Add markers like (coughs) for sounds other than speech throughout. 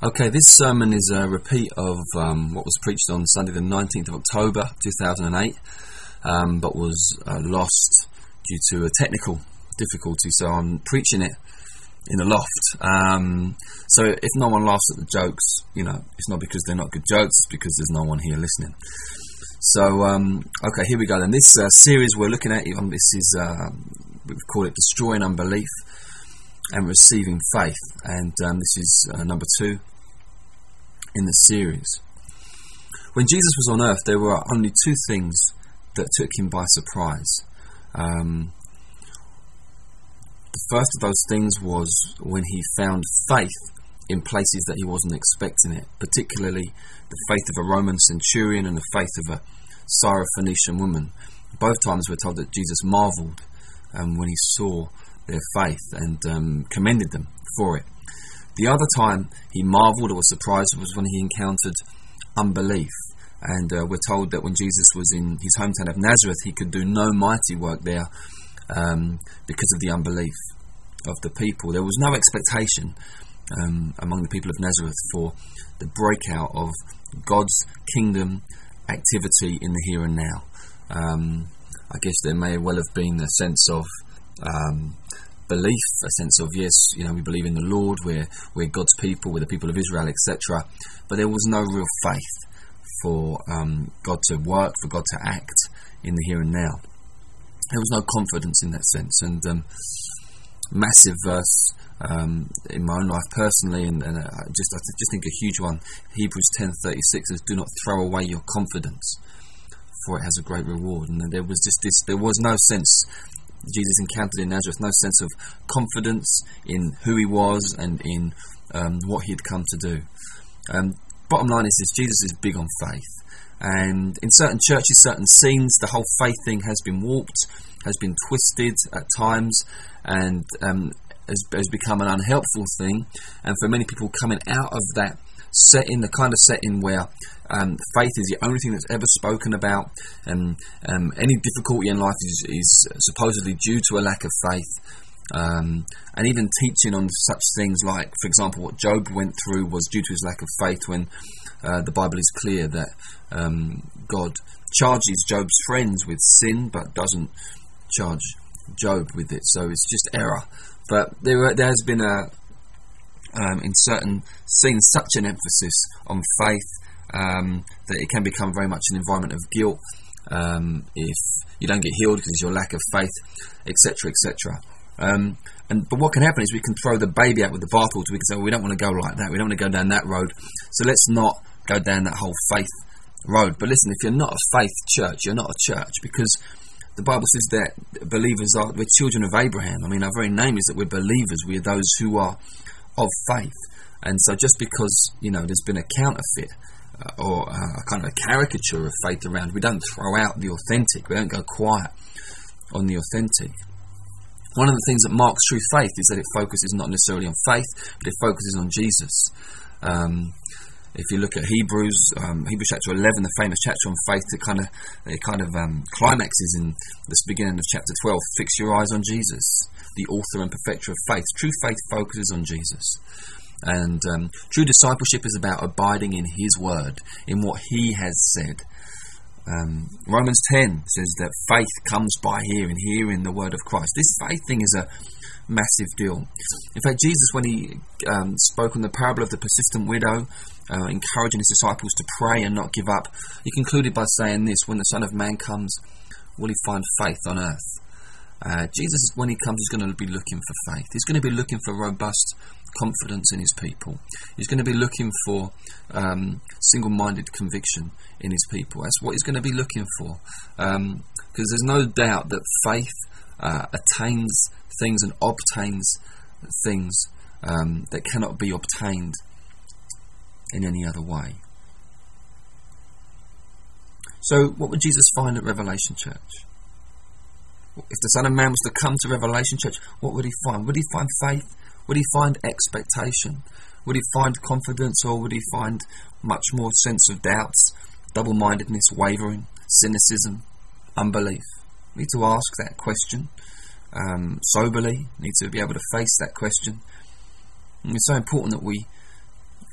Okay, this sermon is a repeat of um, what was preached on Sunday, the 19th of October 2008, um, but was uh, lost due to a technical difficulty. So I'm preaching it in the loft. Um, so if no one laughs at the jokes, you know, it's not because they're not good jokes, it's because there's no one here listening. So, um, okay, here we go then. This uh, series we're looking at, um, this is, uh, we call it Destroying Unbelief and Receiving Faith. And um, this is uh, number two in the series. When Jesus was on earth, there were only two things that took him by surprise. Um, the first of those things was when he found faith in places that he wasn't expecting it, particularly the faith of a Roman centurion and the faith of a Syrophoenician woman. Both times we're told that Jesus marveled um, when he saw their faith and um, commended them for it. The other time he marveled or was surprised was when he encountered unbelief. And uh, we're told that when Jesus was in his hometown of Nazareth, he could do no mighty work there um, because of the unbelief of the people. There was no expectation um, among the people of Nazareth for the breakout of God's kingdom activity in the here and now. Um, I guess there may well have been a sense of um, belief, a sense of yes, you know, we believe in the Lord, we're we're God's people, we're the people of Israel, etc. But there was no real faith for um, God to work, for God to act in the here and now. There was no confidence in that sense, and um, massive verse um, in my own life personally, and, and uh, just I just think a huge one. Hebrews ten thirty six says, "Do not throw away your confidence, for it has a great reward." And there was just this. There was no sense Jesus encountered in Nazareth, no sense of confidence in who he was and in um, what he had come to do. Um, bottom line is this: Jesus is big on faith. And in certain churches, certain scenes, the whole faith thing has been warped, has been twisted at times, and um, has, has become an unhelpful thing. And for many people coming out of that setting, the kind of setting where um, faith is the only thing that's ever spoken about, and um, any difficulty in life is, is, supposedly due to a lack of faith. Um, and even teaching on such things like, for example, what Job went through was due to his lack of faith, when uh, the Bible is clear that um, God charges Job's friends with sin, but doesn't charge Job with it. So it's just error. But there, there has been a, um, in certain scenes, such an emphasis on faith um, that it can become very much an environment of guilt um, if you don't get healed because your lack of faith, etc., etc. Um, and but what can happen is we can throw the baby out with the bathwater. We can say, well, we don't want to go like that. We don't want to go down that road. So let's not go down that whole faith road. But listen, if you're not a faith church, you're not a church because the Bible says that believers are we're children of Abraham. I mean, our very name is that we're believers. We are those who are of faith. And so, just because you know there's been a counterfeit uh, or uh, a kind of a caricature of faith around, we don't throw out the authentic. We don't go quiet on the authentic. One of the things that marks true faith is that it focuses not necessarily on faith, but it focuses on Jesus. Um, if you look at Hebrews, um, Hebrews chapter 11, the famous chapter on faith, it kind of it kind of um, climaxes in this beginning of chapter 12. Fix your eyes on Jesus, the author and perfecter of faith. True faith focuses on Jesus. And um, true discipleship is about abiding in His word, in what He has said. Um, Romans 10 says that faith comes by hearing, hearing the word of Christ. This faith thing is a massive deal. In fact, Jesus, when He um, spoke on the parable of the persistent widow, uh, encouraging his disciples to pray and not give up. He concluded by saying this When the Son of Man comes, will he find faith on earth? Uh, Jesus, when he comes, is going to be looking for faith. He's going to be looking for robust confidence in his people. He's going to be looking for um, single minded conviction in his people. That's what he's going to be looking for. Because um, there's no doubt that faith uh, attains things and obtains things um, that cannot be obtained in any other way. So, what would Jesus find at Revelation Church? If the Son of Man was to come to Revelation Church, what would he find? Would he find faith? Would he find expectation? Would he find confidence or would he find much more sense of doubts, double mindedness, wavering, cynicism, unbelief? We need to ask that question um, soberly, we need to be able to face that question. And it's so important that we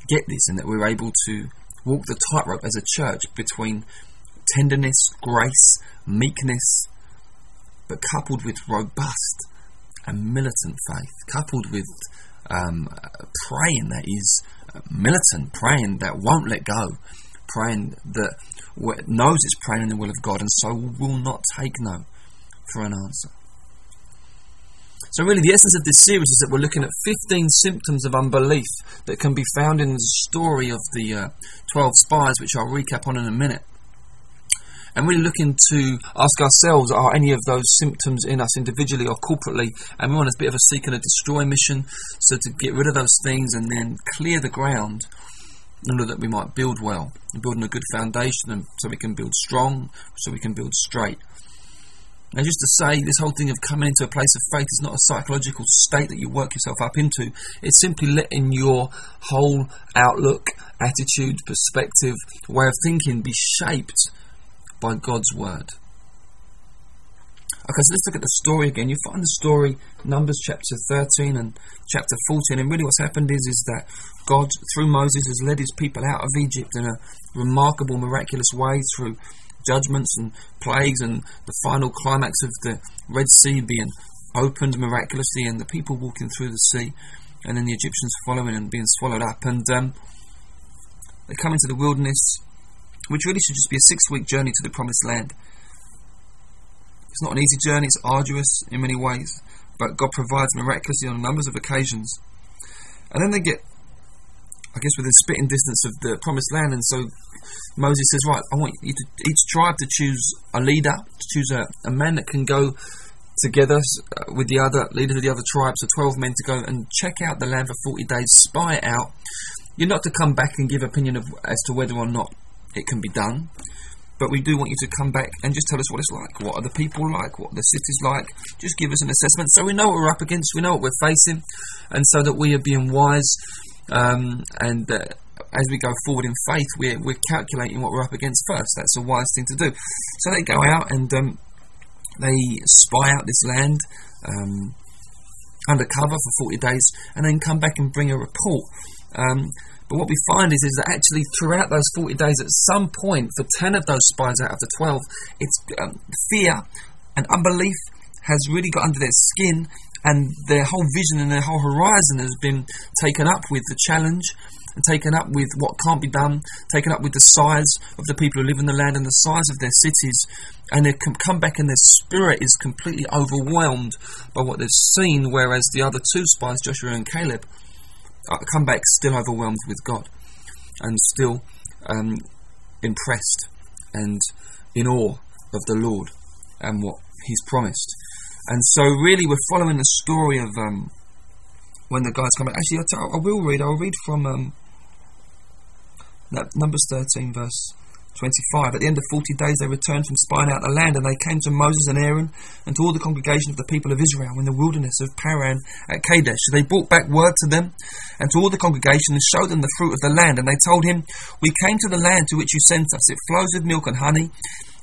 get this and that we're able to walk the tightrope as a church between tenderness, grace, meekness, but coupled with robust and militant faith, coupled with um, praying that is militant, praying that won't let go, praying that knows it's praying in the will of God and so will not take no for an answer. So, really, the essence of this series is that we're looking at 15 symptoms of unbelief that can be found in the story of the uh, 12 spies, which I'll recap on in a minute and really looking to ask ourselves are any of those symptoms in us individually or corporately? And we want a bit of a seek and a destroy mission. So to get rid of those things and then clear the ground in order that we might build well. And on a good foundation and so we can build strong so we can build straight. Now, just to say, this whole thing of coming into a place of faith is not a psychological state that you work yourself up into. It's simply letting your whole outlook, attitude, perspective, way of thinking be shaped by God's word. Okay, so let's look at the story again. You find the story, Numbers chapter 13 and chapter 14, and really what's happened is, is that God, through Moses, has led his people out of Egypt in a remarkable, miraculous way through judgments and plagues, and the final climax of the Red Sea being opened miraculously, and the people walking through the sea, and then the Egyptians following and being swallowed up. And um, they come into the wilderness, which really should just be a six week journey to the promised land. It's not an easy journey, it's arduous in many ways, but God provides miraculously on numbers of occasions. And then they get, I guess, within spitting distance of the promised land, and so Moses says, Right, I want you to, each tribe to choose a leader, to choose a, a man that can go together uh, with the other leaders of the other tribes, so 12 men to go and check out the land for 40 days, spy it out. You're not to come back and give opinion of as to whether or not it can be done. But we do want you to come back and just tell us what it's like. What are the people like? What the cities like? Just give us an assessment so we know what we're up against, we know what we're facing, and so that we are being wise. Um, and uh, as we go forward in faith, we're, we're calculating what we're up against first. That's a wise thing to do. So they go out and um, they spy out this land um, undercover for 40 days and then come back and bring a report. Um, but what we find is, is that actually throughout those 40 days, at some point, for 10 of those spies out of the 12, it's um, fear and unbelief has really got under their skin, and their whole vision and their whole horizon has been taken up with the challenge and taken up with what can't be done, taken up with the size of the people who live in the land and the size of their cities, and they come back and their spirit is completely overwhelmed by what they've seen, whereas the other two spies, Joshua and Caleb, come back still overwhelmed with God and still um, impressed and in awe of the Lord and what He's promised. And so, really, we're following the story of um, when the guys come back. Actually, I will read. I'll read from um, Numbers 13, verse 25. At the end of 40 days, they returned from spying out the land, and they came to Moses and Aaron and to all the congregation of the people of Israel in the wilderness of Paran at Kadesh. So they brought back word to them and to all the congregation and showed them the fruit of the land. And they told him, We came to the land to which you sent us. It flows with milk and honey,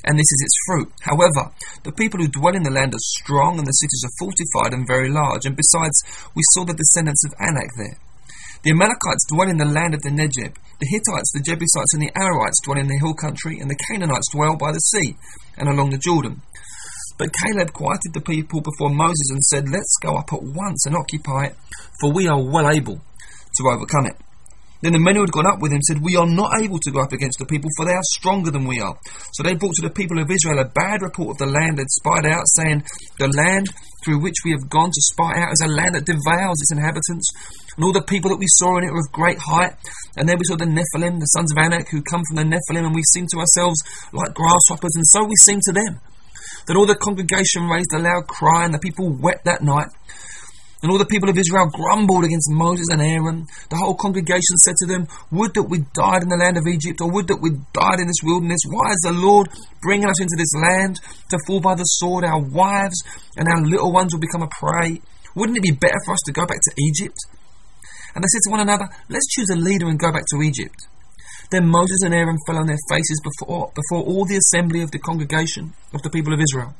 and this is its fruit. However, the people who dwell in the land are strong, and the cities are fortified and very large. And besides, we saw the descendants of Anak there. The Amalekites dwell in the land of the Negeb. The Hittites, the Jebusites, and the Amorites dwell in the hill country, and the Canaanites dwell by the sea and along the Jordan. But Caleb quieted the people before Moses and said, Let's go up at once and occupy it, for we are well able to overcome it. Then the men who had gone up with him said, We are not able to go up against the people, for they are stronger than we are. So they brought to the people of Israel a bad report of the land they'd spied out, saying, The land through which we have gone to spy out is a land that devours its inhabitants. And all the people that we saw in it were of great height. And then we saw the Nephilim, the sons of Anak, who come from the Nephilim, and we seemed to ourselves like grasshoppers, and so we seemed to them. Then all the congregation raised a loud cry, and the people wept that night. And all the people of Israel grumbled against Moses and Aaron. The whole congregation said to them, Would that we died in the land of Egypt, or would that we died in this wilderness. Why is the Lord bringing us into this land to fall by the sword? Our wives and our little ones will become a prey. Wouldn't it be better for us to go back to Egypt? And they said to one another, Let's choose a leader and go back to Egypt. Then Moses and Aaron fell on their faces before, before all the assembly of the congregation of the people of Israel.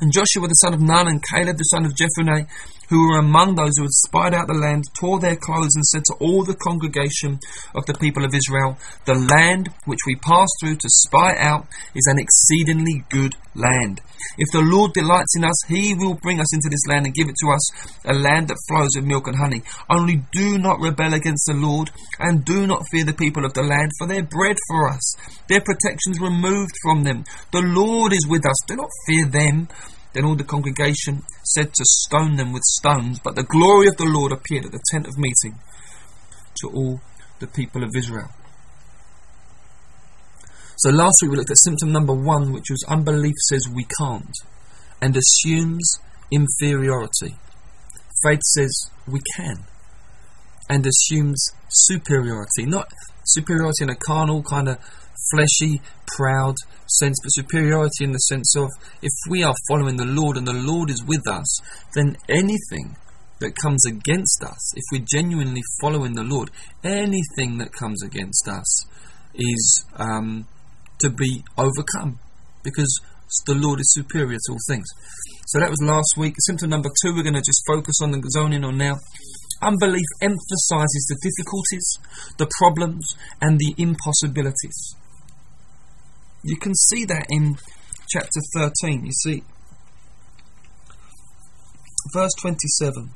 And Joshua the son of Nun and Caleb the son of Jephunneh who were among those who had spied out the land, tore their clothes and said to all the congregation of the people of Israel, The land which we passed through to spy out is an exceedingly good land. If the Lord delights in us, he will bring us into this land and give it to us, a land that flows with milk and honey. Only do not rebel against the Lord, and do not fear the people of the land, for their bread for us, their protections removed from them. The Lord is with us, do not fear them. Then all the congregation said to stone them with stones, but the glory of the Lord appeared at the tent of meeting to all the people of Israel. So last week we looked at symptom number one, which was unbelief says we can't and assumes inferiority. Faith says we can and assumes superiority. Not superiority in a carnal kind of fleshy, proud sense, but superiority in the sense of if we are following the Lord and the Lord is with us, then anything that comes against us, if we're genuinely following the Lord, anything that comes against us is um, to be overcome because the Lord is superior to all things. So that was last week. Symptom number two, we're going to just focus on the zoning on now. Unbelief emphasizes the difficulties, the problems, and the impossibilities. You can see that in chapter 13. You see, verse 27.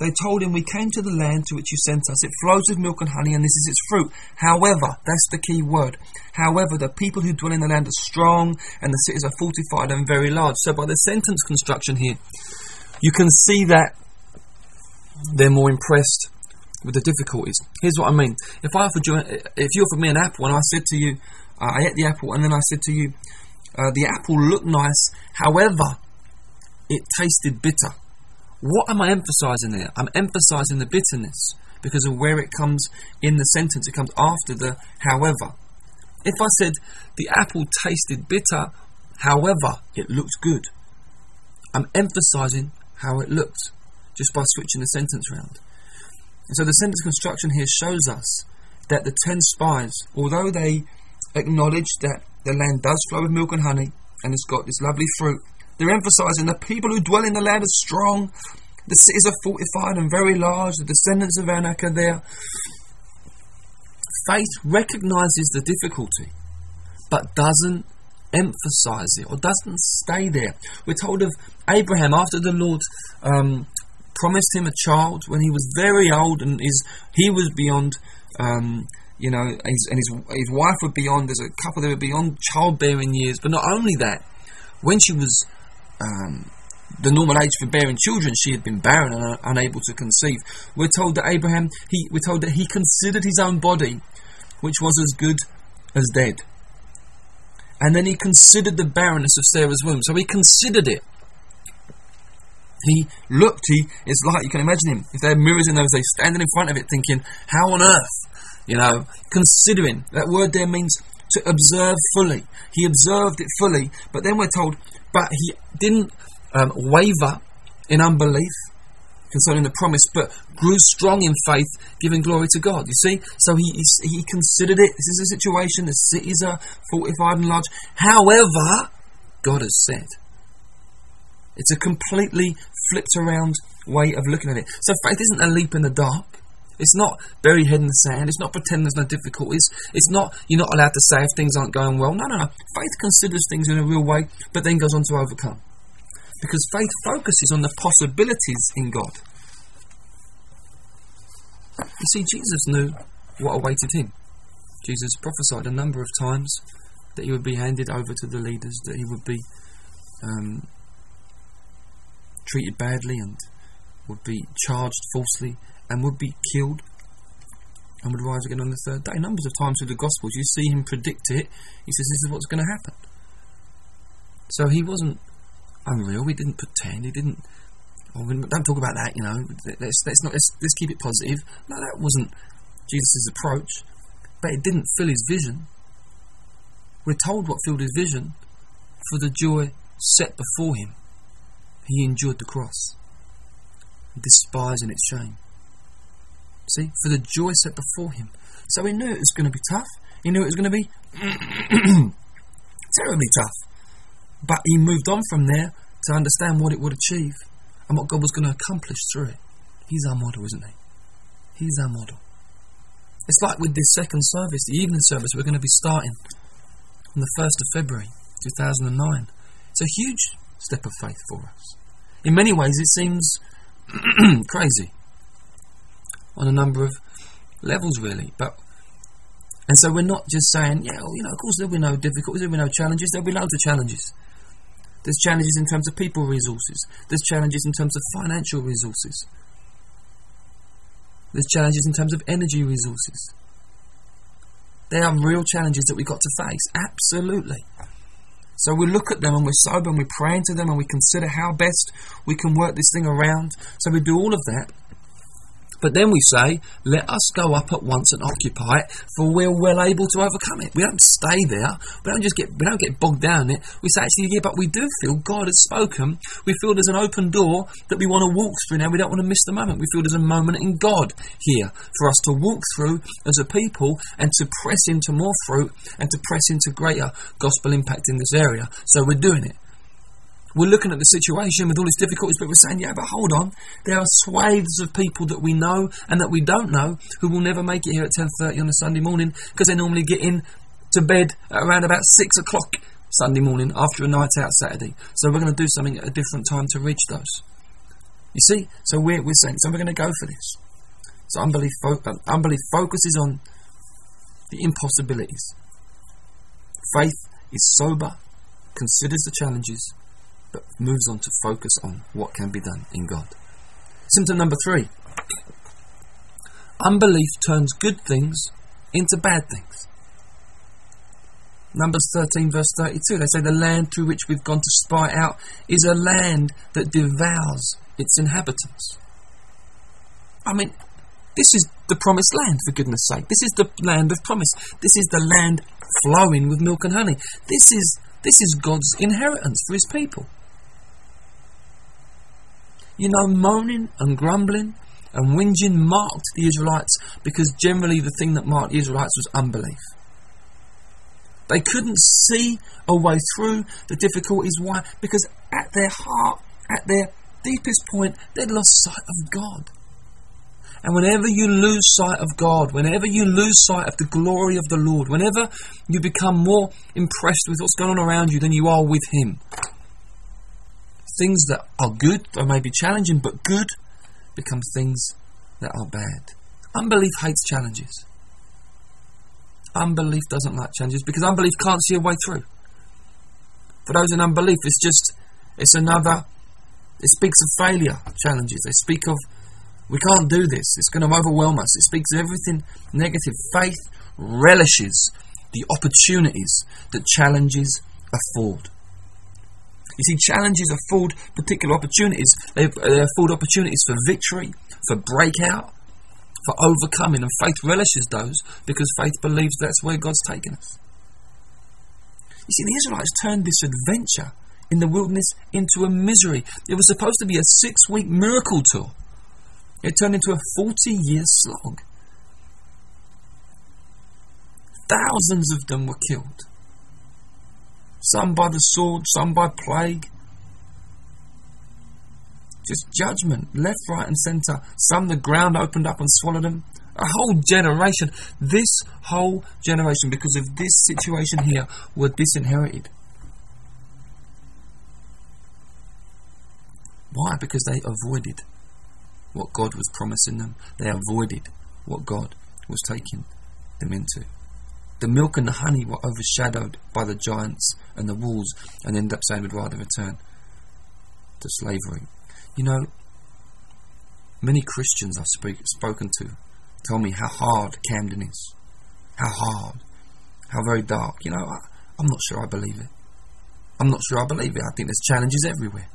They told him, We came to the land to which you sent us. It flows with milk and honey, and this is its fruit. However, that's the key word. However, the people who dwell in the land are strong, and the cities are fortified and very large. So, by the sentence construction here, you can see that they're more impressed with the difficulties. Here's what I mean. If I offered you, if you offered me an apple, and I said to you, uh, I ate the apple, and then I said to you, uh, the apple looked nice, however, it tasted bitter. What am I emphasizing there? I'm emphasizing the bitterness because of where it comes in the sentence. It comes after the however. If I said the apple tasted bitter, however, it looked good, I'm emphasizing how it looked just by switching the sentence around. And so the sentence construction here shows us that the ten spies, although they acknowledge that the land does flow with milk and honey and it's got this lovely fruit. They're emphasizing the people who dwell in the land are strong, the cities are fortified and very large, the descendants of Anak are there. Faith recognizes the difficulty but doesn't emphasize it or doesn't stay there. We're told of Abraham after the Lord um, promised him a child when he was very old and his, he was beyond um, you know, his, and his, his wife were beyond, there's a couple that were beyond childbearing years, but not only that, when she was um, the normal age for bearing children, she had been barren and unable to conceive. We're told that Abraham, he, we're told that he considered his own body, which was as good as dead. And then he considered the barrenness of Sarah's womb. So he considered it. He looked, he, is like, you can imagine him, if there are mirrors in those days, standing in front of it thinking, how on earth you know, considering. That word there means to observe fully. He observed it fully, but then we're told, but he didn't um, waver in unbelief concerning the promise, but grew strong in faith, giving glory to God. You see? So he, he, he considered it. This is a situation, the cities are fortified and large. However, God has said. It's a completely flipped around way of looking at it. So faith isn't a leap in the dark. It's not bury head in the sand. It's not pretend there's no difficulties. It's not you're not allowed to say if things aren't going well. No, no, no. Faith considers things in a real way, but then goes on to overcome. Because faith focuses on the possibilities in God. You see, Jesus knew what awaited him. Jesus prophesied a number of times that he would be handed over to the leaders, that he would be um, treated badly and would be charged falsely and would be killed and would rise again on the third day. Numbers of times through the Gospels, you see him predict it. He says, This is what's going to happen. So he wasn't unreal. He didn't pretend. He didn't. Oh, don't talk about that. You know, let's let's not let's, let's keep it positive. No, that wasn't Jesus' approach. But it didn't fill his vision. We're told what filled his vision. For the joy set before him, he endured the cross, despising its shame. See, for the joy set before him. So he knew it was going to be tough. He knew it was going to be (coughs) terribly tough. But he moved on from there to understand what it would achieve. and what God was going to accomplish through it. He's our model, isn't he? He's our model. It's like with this second service, the evening service, we're going to be starting on the 1st of February 2009. It's a huge step of faith for us. In many ways, it seems (clears throat) crazy on a number of levels, really. But and so we're not just saying, yeah, well, you know, of course there'll be no difficulties, there'll be no challenges, there'll be loads of challenges. There's challenges in terms of people resources. There's challenges in terms of financial resources. There's challenges in terms of energy resources. There are real challenges that we've got to face. Absolutely. So we look at them and we're sober and we pray into them and we consider how best we can work this thing around. So we do all of that. But then we say, let us go up at once and occupy it, for we're well able to overcome it. We don't stay there. We don't just get we don't get bogged down in it. We say actually, yeah, but we do feel God has spoken. We feel there's an open door that we want to walk through now. We don't want to miss the moment. We feel there's a moment in God here for us to walk through as a people and to press into more fruit and to press into greater gospel impact in this area. So we're doing it. We're looking at the situation with all its difficulties, but we're saying, yeah, but hold on. There are swathes of people that we know and that we don't know who will never make it here at 10.30 on a Sunday morning because they normally get in to bed around about 6 o'clock Sunday morning after a night out Saturday. So we're going to do something at a different time to reach those. You see? So we're, we're saying, so we're going to go for this. So unbelief, fo- uh, unbelief focuses on the impossibilities. Faith is sober, considers the challenges, but moves on to focus on what can be done in God. Symptom number three unbelief turns good things into bad things. Numbers 13, verse 32, they say, The land through which we've gone to spy out is a land that devours its inhabitants. I mean, this is the promised land, for goodness sake. This is the land of promise. This is the land flowing with milk and honey. This is, this is God's inheritance for his people. You know, moaning and grumbling and whinging marked the Israelites because generally the thing that marked the Israelites was unbelief. They couldn't see a way through the difficulties. Why? Because at their heart, at their deepest point, they'd lost sight of God. And whenever you lose sight of God, whenever you lose sight of the glory of the Lord, whenever you become more impressed with what's going on around you than you are with Him, things that are good, they may be challenging, but good, become things that are bad. Unbelief hates challenges. Unbelief doesn't like challenges because unbelief can't see a way through. For those in unbelief, it's just, it's another, it speaks of failure challenges. They speak of, we can't do this, it's going to overwhelm us. It speaks of everything negative. Faith relishes the opportunities that challenges afford. You see, challenges afford particular opportunities. They, afford opportunities for victory, for breakout, for overcoming, and faith relishes those because faith believes that's where God's taken us. You see, the Israelites turned this adventure in the wilderness into a misery. It was supposed to be a six week miracle tour, it turned into a 40 year slog. Thousands of them were killed some by the sword, some by plague. Just judgment, left, right, and centre. Some the ground opened up and swallowed them. A whole generation, this whole generation, because of this situation here, were disinherited. Why? Because they avoided what God was promising them. They avoided what God was taking them into. The milk and the honey were overshadowed by the giants and the walls and end up saying we'd rather return to slavery. You know, many Christians I've speak, spoken to tell me how hard Camden is. How hard. How very dark. You know, I, I'm not sure I believe it. I'm not sure I believe it. I think there's challenges everywhere.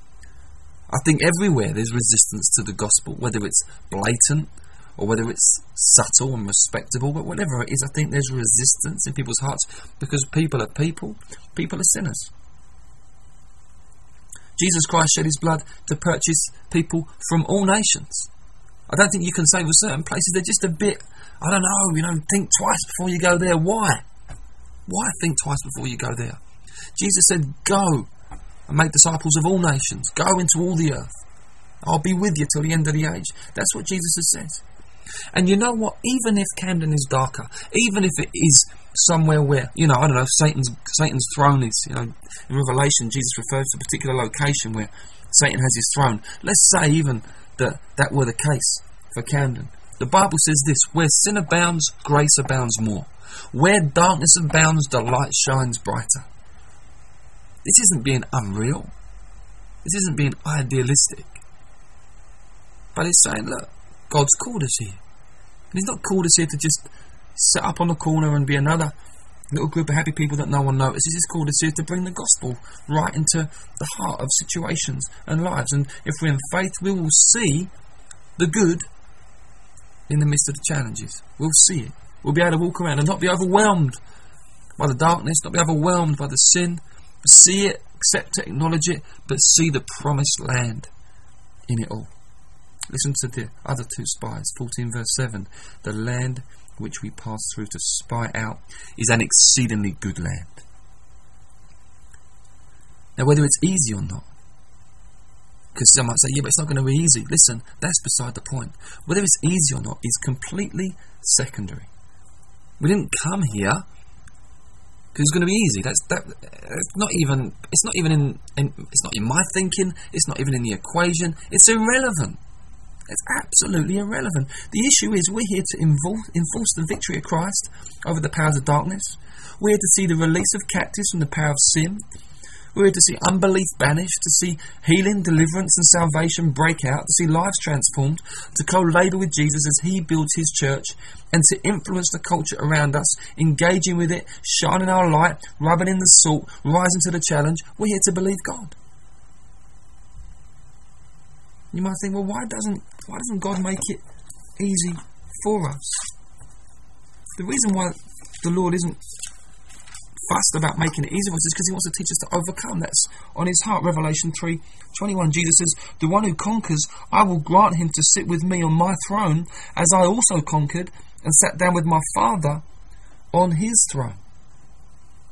I think everywhere there's resistance to the gospel, whether it's blatant or whether it's subtle and respectable, but whatever it is, I think there's resistance in people's hearts because people are people, people are sinners. Jesus Christ shed his blood to purchase people from all nations. I don't think you can say with certain places they're just a bit, I don't know, you know, think twice before you go there. Why? Why think twice before you go there? Jesus said, Go and make disciples of all nations, go into all the earth. I'll be with you till the end of the age. That's what Jesus has said. And you know what? Even if Camden is darker, even if it is somewhere where, you know, I don't know, Satan's Satan's throne is, you know, in Revelation, Jesus refers to a particular location where Satan has his throne. Let's say even that that were the case for Camden. The Bible says this where sin abounds, grace abounds more. Where darkness abounds, the light shines brighter. This isn't being unreal. This isn't being idealistic. But it's saying, look, God's called us here. And He's not called us here to just sit up on a corner and be another little group of happy people that no one notices. He's called us here to bring the gospel right into the heart of situations and lives. And if we're in faith, we will see the good in the midst of the challenges. We'll see it. We'll be able to walk around and not be overwhelmed by the darkness, not be overwhelmed by the sin. See it, accept it, acknowledge it, but see the promised land in it all. Listen to the other two spies, 14 verse 7. The land which we pass through to spy out is an exceedingly good land. Now, whether it's easy or not, because some might say, yeah, but it's not going to be easy. Listen, that's beside the point. Whether it's easy or not is completely secondary. We didn't come here because it's going to be easy. That's that. It's not even. It's not even in, in. It's not in my thinking. It's not even in the equation. It's irrelevant. It's absolutely irrelevant. The issue is we're here to enforce the victory of Christ over the powers of darkness. We're here to see the release of captives from the power of sin. We're here to see unbelief banished, to see healing, deliverance, and salvation break out, to see lives transformed, to co labour with Jesus as He builds His church, and to influence the culture around us, engaging with it, shining our light, rubbing in the salt, rising to the challenge. We're here to believe God. You might think, well, why doesn't why doesn't God make it easy for us? The reason why the Lord isn't fussed about making it easy for us is because He wants to teach us to overcome. That's on His heart. Revelation three twenty one. Jesus says, "The one who conquers, I will grant him to sit with me on my throne, as I also conquered and sat down with my Father on His throne."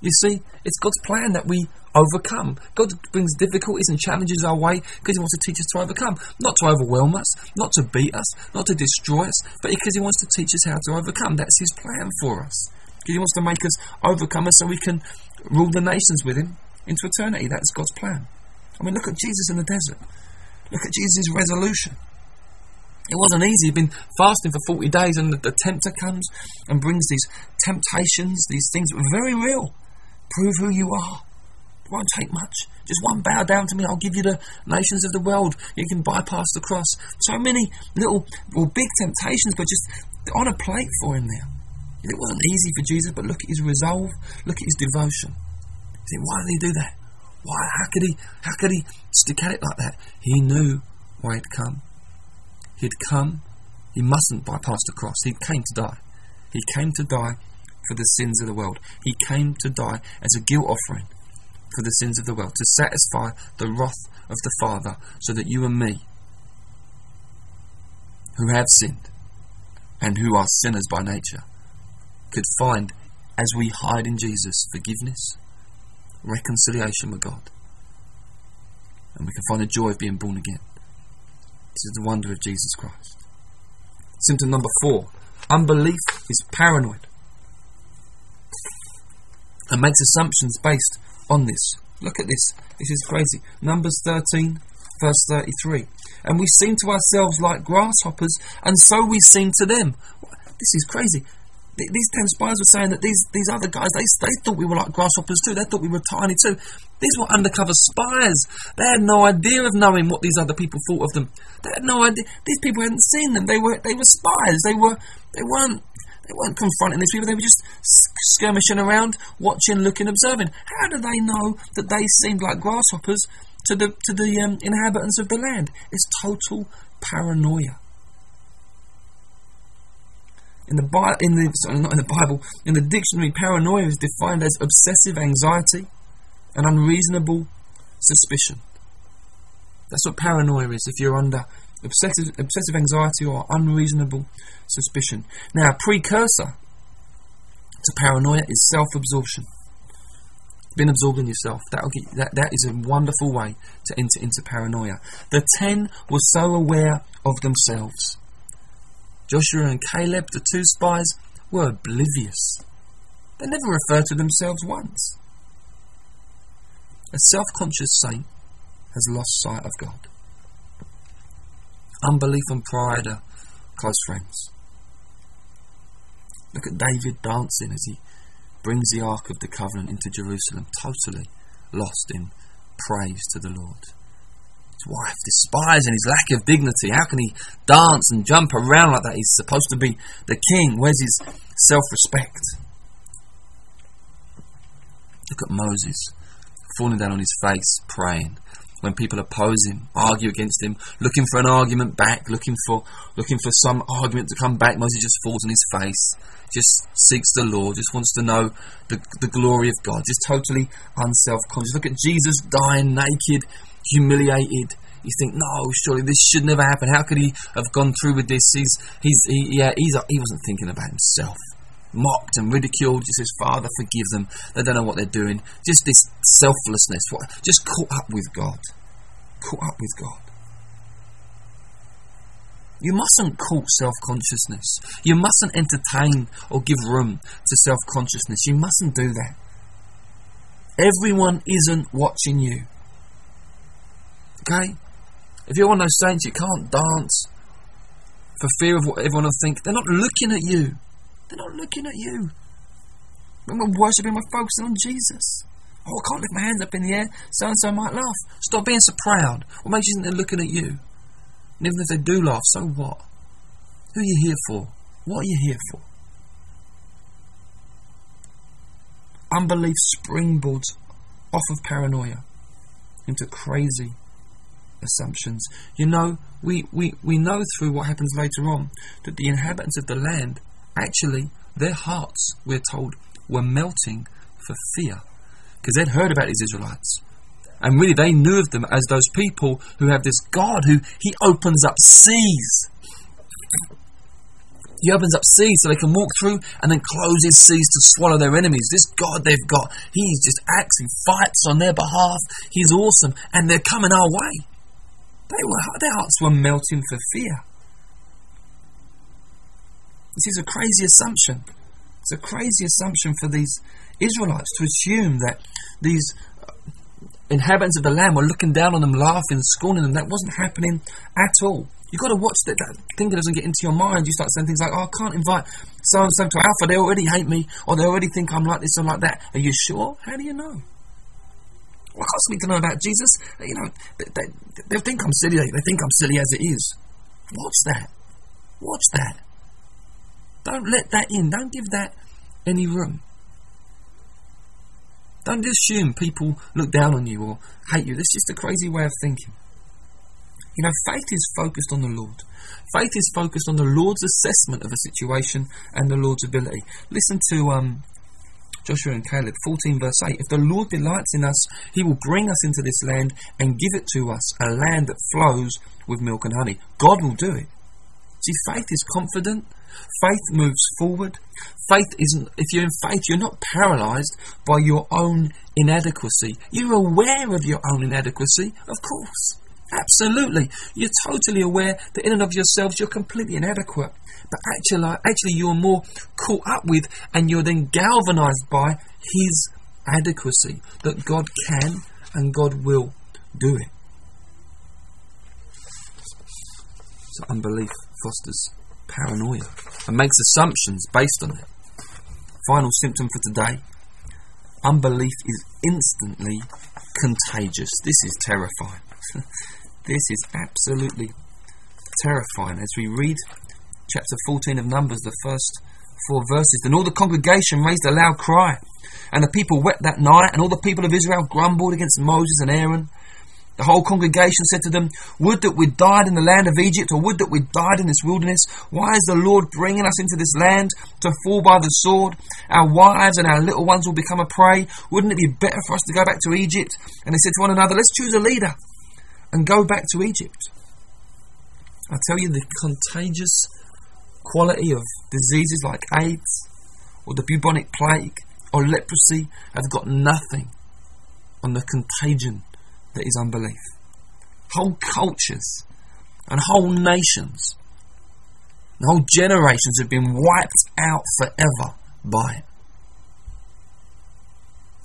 You see, it's God's plan that we overcome. God brings difficulties and challenges our way because He wants to teach us to overcome. Not to overwhelm us, not to beat us, not to destroy us, but because He wants to teach us how to overcome. That's His plan for us. Because He wants to make us overcomers so we can rule the nations with Him into eternity. That's God's plan. I mean, look at Jesus in the desert. Look at Jesus' resolution. It wasn't easy. He'd been fasting for 40 days, and the, the tempter comes and brings these temptations, these things very real. Prove who you are. It won't take much. Just one bow down to me, I'll give you the nations of the world. You can bypass the cross. So many little, well, big temptations, but just on a plate for him there. It wasn't easy for Jesus, but look at his resolve, look at his devotion. See, why did he do that? Why? How could he? How could he stick at it like that? He knew why he'd come. He'd come. He mustn't bypass the cross. He came to die. He came to die for the sins of the world. He came to die as a guilt offering for the sins of the world, to satisfy the wrath of the Father, so that you and me, who have sinned and who are sinners by nature, could find, as we hide in Jesus, forgiveness, reconciliation with God, and we can find the joy of being born again. This is the wonder of Jesus Christ. Symptom number four unbelief is paranoid and makes assumptions based on this. Look at this. This is crazy. Numbers 13, verse 33. And we seem to ourselves like grasshoppers, and so we seem to them. This is crazy. These ten spies were saying that these, these other guys, they, they thought we were like grasshoppers too. They thought we were tiny too. These were undercover spies. They had no idea of knowing what these other people thought of them. They had no idea. These people hadn't seen them. They were they were spies. They were they weren't they weren't confronting these people, they were just skirmishing around, watching, looking, observing. How do they know that they seemed like grasshoppers to the, to the um, inhabitants of the land? It's total paranoia. In the, Bi- in the sorry, not in the Bible, in the dictionary, paranoia is defined as obsessive anxiety and unreasonable suspicion. That's what paranoia is. If you're under obsessive, obsessive anxiety or unreasonable suspicion. Now, a precursor to paranoia is self absorption. been absorbed in yourself. That'll get, that, that is a wonderful way to enter into paranoia. The ten were so aware of themselves. Joshua and Caleb, the two spies, were oblivious. They never referred to themselves once. A self conscious saint has lost sight of God. Unbelief and pride are close friends. Look at David dancing as he brings the Ark of the Covenant into Jerusalem, totally lost in praise to the Lord. His wife despising his lack of dignity. How can he dance and jump around like that? He's supposed to be the king. Where's his self respect? Look at Moses falling down on his face, praying. When people oppose him, argue against him, looking for an argument back, looking for looking for some argument to come back, Moses just falls on his face, just seeks the Lord, just wants to know the, the glory of God, just totally unself conscious. Look at Jesus dying naked, humiliated. You think, no, surely this should never happen. How could he have gone through with this? He's, he's, he, yeah, he's, he wasn't thinking about himself mocked and ridiculed. Just says, Father, forgive them. They don't know what they're doing. Just this selflessness. Just caught up with God. Caught up with God. You mustn't court self consciousness. You mustn't entertain or give room to self consciousness. You mustn't do that. Everyone isn't watching you. Okay? If you're one of those saints, you can't dance for fear of what everyone will think. They're not looking at you. They're not looking at you. We're worshipping, we're focusing on Jesus. Oh, I can't lift my hands up in the air. So and so might laugh. Stop being so proud. What makes you think they're looking at you? And even if they do laugh, so what? Who are you here for? What are you here for? Unbelief springboards off of paranoia into crazy assumptions. You know, we, we, we know through what happens later on that the inhabitants of the land Actually, their hearts, we're told, were melting for fear because they'd heard about these Israelites. And really, they knew of them as those people who have this God who He opens up seas. He opens up seas so they can walk through and then closes seas to swallow their enemies. This God they've got, He just acts and fights on their behalf. He's awesome, and they're coming our way. They were, their hearts were melting for fear. This is a crazy assumption. It's a crazy assumption for these Israelites to assume that these uh, inhabitants of the land were looking down on them, laughing, scorning them. That wasn't happening at all. You've got to watch that, that thing doesn't get into your mind. You start saying things like, oh, I can't invite so and so to Alpha. They already hate me, or they already think I'm like this or like that. Are you sure? How do you know? Well, I can't to know about Jesus. You know, they, they, they think I'm silly. They think I'm silly as it is. Watch that. Watch that. Don't let that in. Don't give that any room. Don't assume people look down on you or hate you. That's just a crazy way of thinking. You know, faith is focused on the Lord. Faith is focused on the Lord's assessment of a situation and the Lord's ability. Listen to um, Joshua and Caleb 14, verse 8. If the Lord delights in us, he will bring us into this land and give it to us, a land that flows with milk and honey. God will do it. See, faith is confident, Faith moves forward. Faith isn't, if you're in faith, you're not paralyzed by your own inadequacy. You're aware of your own inadequacy, of course. Absolutely. You're totally aware that in and of yourselves you're completely inadequate. But actually, actually you're more caught up with and you're then galvanized by His adequacy. That God can and God will do it. So unbelief fosters paranoia and makes assumptions based on it. Final symptom for today unbelief is instantly contagious. This is terrifying. (laughs) this is absolutely terrifying. As we read chapter 14 of Numbers, the first four verses, then all the congregation raised a loud cry, and the people wept that night, and all the people of Israel grumbled against Moses and Aaron. The whole congregation said to them, Would that we died in the land of Egypt, or would that we died in this wilderness. Why is the Lord bringing us into this land to fall by the sword? Our wives and our little ones will become a prey. Wouldn't it be better for us to go back to Egypt? And they said to one another, Let's choose a leader and go back to Egypt. I tell you, the contagious quality of diseases like AIDS, or the bubonic plague, or leprosy have got nothing, on the contagion that is unbelief. Whole cultures and whole nations and whole generations have been wiped out forever by it.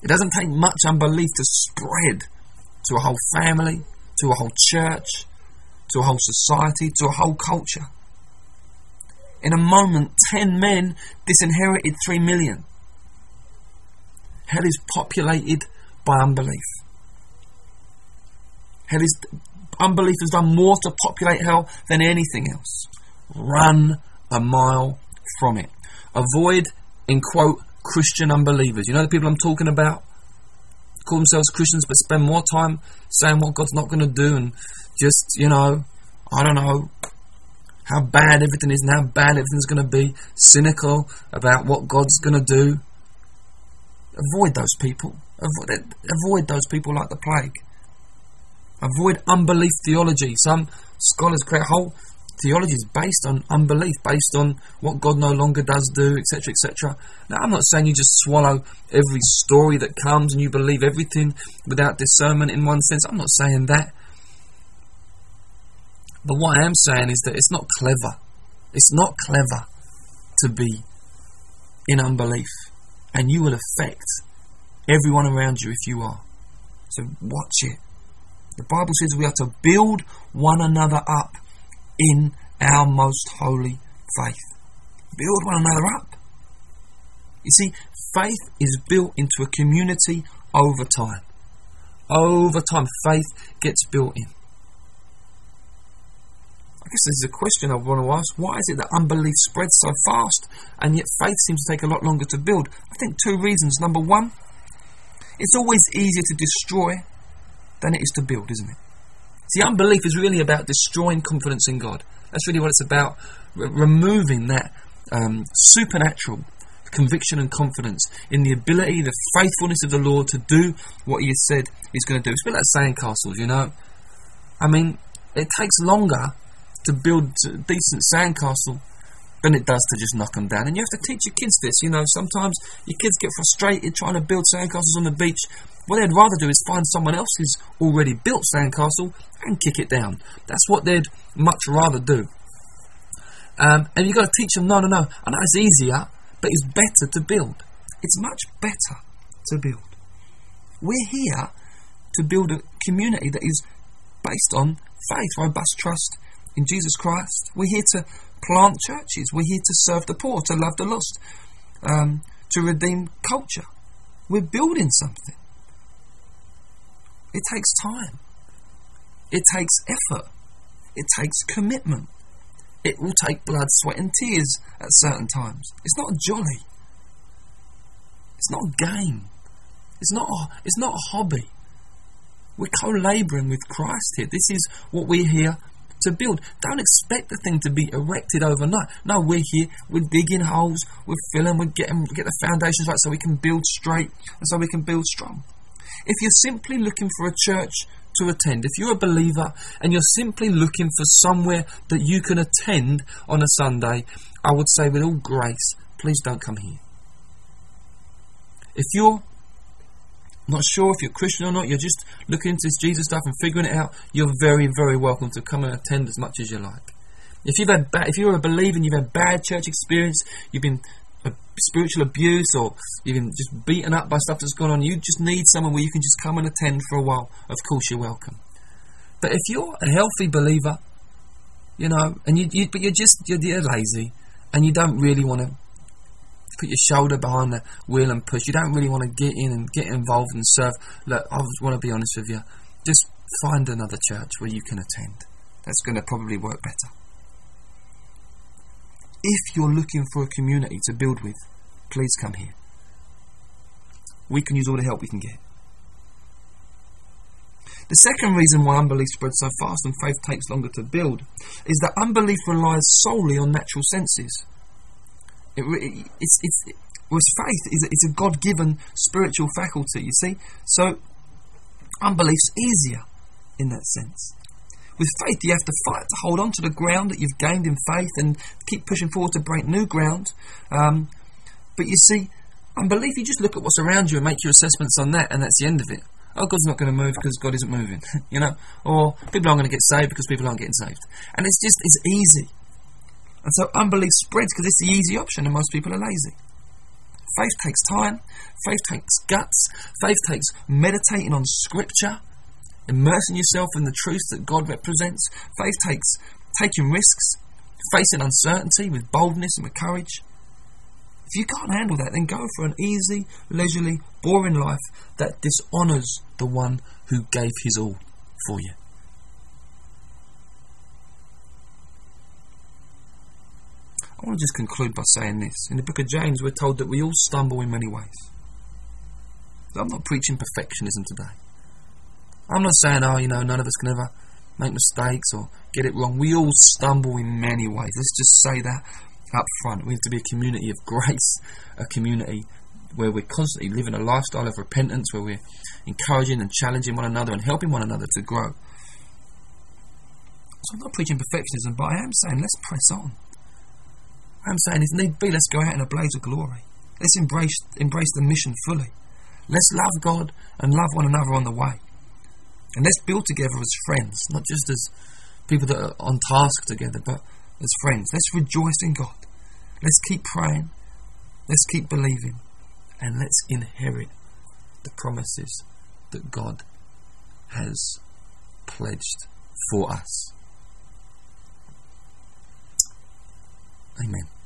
It doesn't take much unbelief to spread to a whole family, to a whole church, to a whole society, to a whole culture. In a moment, ten men disinherited three million. Hell is populated by unbelief. Unbelief has done more to populate hell than anything else. Run a mile from it. Avoid, in quote, Christian unbelievers. You know the people I'm talking about? Call themselves Christians but spend more time saying what God's not going to do and just, you know, I don't know, how bad everything is and how bad everything's going to be, cynical about what God's going to do. Avoid those people. Avoid, avoid those people like the plague. Avoid unbelief theology. Some scholars create whole theologies based on unbelief, based on what God no longer does do, etc., etc. Now, I'm not saying you just swallow every story that comes and you believe everything without discernment in one sense. I'm not saying that. But what I am saying is that it's not clever. It's not clever to be in unbelief. And you will affect everyone around you if you are. So watch it. The Bible says we are to build one another up in our most holy faith. Build one another up. You see, faith is built into a community over time. Over time, faith gets built in. I guess this is a question I want to ask. Why is it that unbelief spreads so fast and yet faith seems to take a lot longer to build? I think two reasons. Number one, it's always easier to destroy than it is to build, isn't it? See, unbelief is really about destroying confidence in God. That's really what it's about. Removing that um, supernatural conviction and confidence in the ability, the faithfulness of the Lord to do what He has said He's going to do. It's a bit like sandcastles, you know. I mean, it takes longer to build a decent sandcastle than it does to just knock them down. And you have to teach your kids this. You know, sometimes your kids get frustrated trying to build sandcastles on the beach. What they'd rather do is find someone else who's already built sandcastle and kick it down. That's what they'd much rather do. Um, and you've got to teach them, no, no, no. I know it's easier, but it's better to build. It's much better to build. We're here to build a community that is based on faith, robust trust in Jesus Christ. We're here to plant churches. We're here to serve the poor, to love the lost, um, to redeem culture. We're building something. It takes time. It takes effort. It takes commitment. It will take blood, sweat, and tears at certain times. It's not jolly. It's not a game. It's not. A, it's not a hobby. We're co-labouring with Christ here. This is what we're here to build. Don't expect the thing to be erected overnight. No, we're here, we're digging holes, we're filling, we're getting get the foundations right so we can build straight and so we can build strong. If you're simply looking for a church to attend, if you're a believer and you're simply looking for somewhere that you can attend on a Sunday, I would say with all grace, please don't come here. If you're not sure if you're Christian or not, you're just looking into this Jesus stuff and figuring it out, you're very, very welcome to come and attend as much as you like. If you've had if you're a believer and you've had bad church experience, you've been uh, spiritual abuse or you've been just beaten up by stuff that's gone on, you just need someone where you can just come and attend for a while. Of course, you're welcome. But if you're a healthy believer, you know, and you, you but you're just you're, you're lazy and you don't really want to put your shoulder behind the wheel and push. You don't really want to get in and get involved and serve. Look, I want to be honest with you. Just find another church where you can attend. That's going to probably work better. If you're looking for a community to build with, please come here. We can use all the help we can get. The second reason why unbelief spreads so fast and faith takes longer to build is that unbelief relies solely on natural senses. It, it, it's, it's, whereas faith is it's a God given spiritual faculty, you see? So unbelief's easier in that sense. With faith, you have to fight to hold on to the ground that you've gained in faith and keep pushing forward to break new ground. Um, but you see, unbelief, you just look at what's around you and make your assessments on that, and that's the end of it. oh, God's not going to move because God isn't moving, (laughs) you know, or people aren't going to get saved because people aren't getting saved. And it's just, it's easy. And so unbelief spreads because it's the easy option and most people are lazy. Faith takes time, faith takes guts, faith takes meditating on scripture, immersing yourself in the truth that God represents. Faith takes taking risks, facing uncertainty with boldness and with courage. If you can't handle that, then go for an easy, leisurely, boring life that dishonours the one who gave his all for you. Want to just conclude by saying this. In the book of James, we're told that we all stumble in many ways. I'm not preaching perfectionism today. I'm not saying, oh, you know, none of us can ever make mistakes or get it wrong. We all stumble in many ways. Let's just say that up front. We have to be a community of grace, a community where we're constantly living a lifestyle of repentance, where we're encouraging and challenging one another and helping one another to grow. So I'm not preaching perfectionism, but I am saying let's press on. I'm saying if need be, let's go out in a blaze of glory. Let's embrace embrace the mission fully. Let's love God and love one another on the way. And let's build together as friends, not just as people that are on task together, but as friends. Let's rejoice in God. Let's keep praying. Let's keep believing. And let's inherit the promises that God has pledged for us. Amen.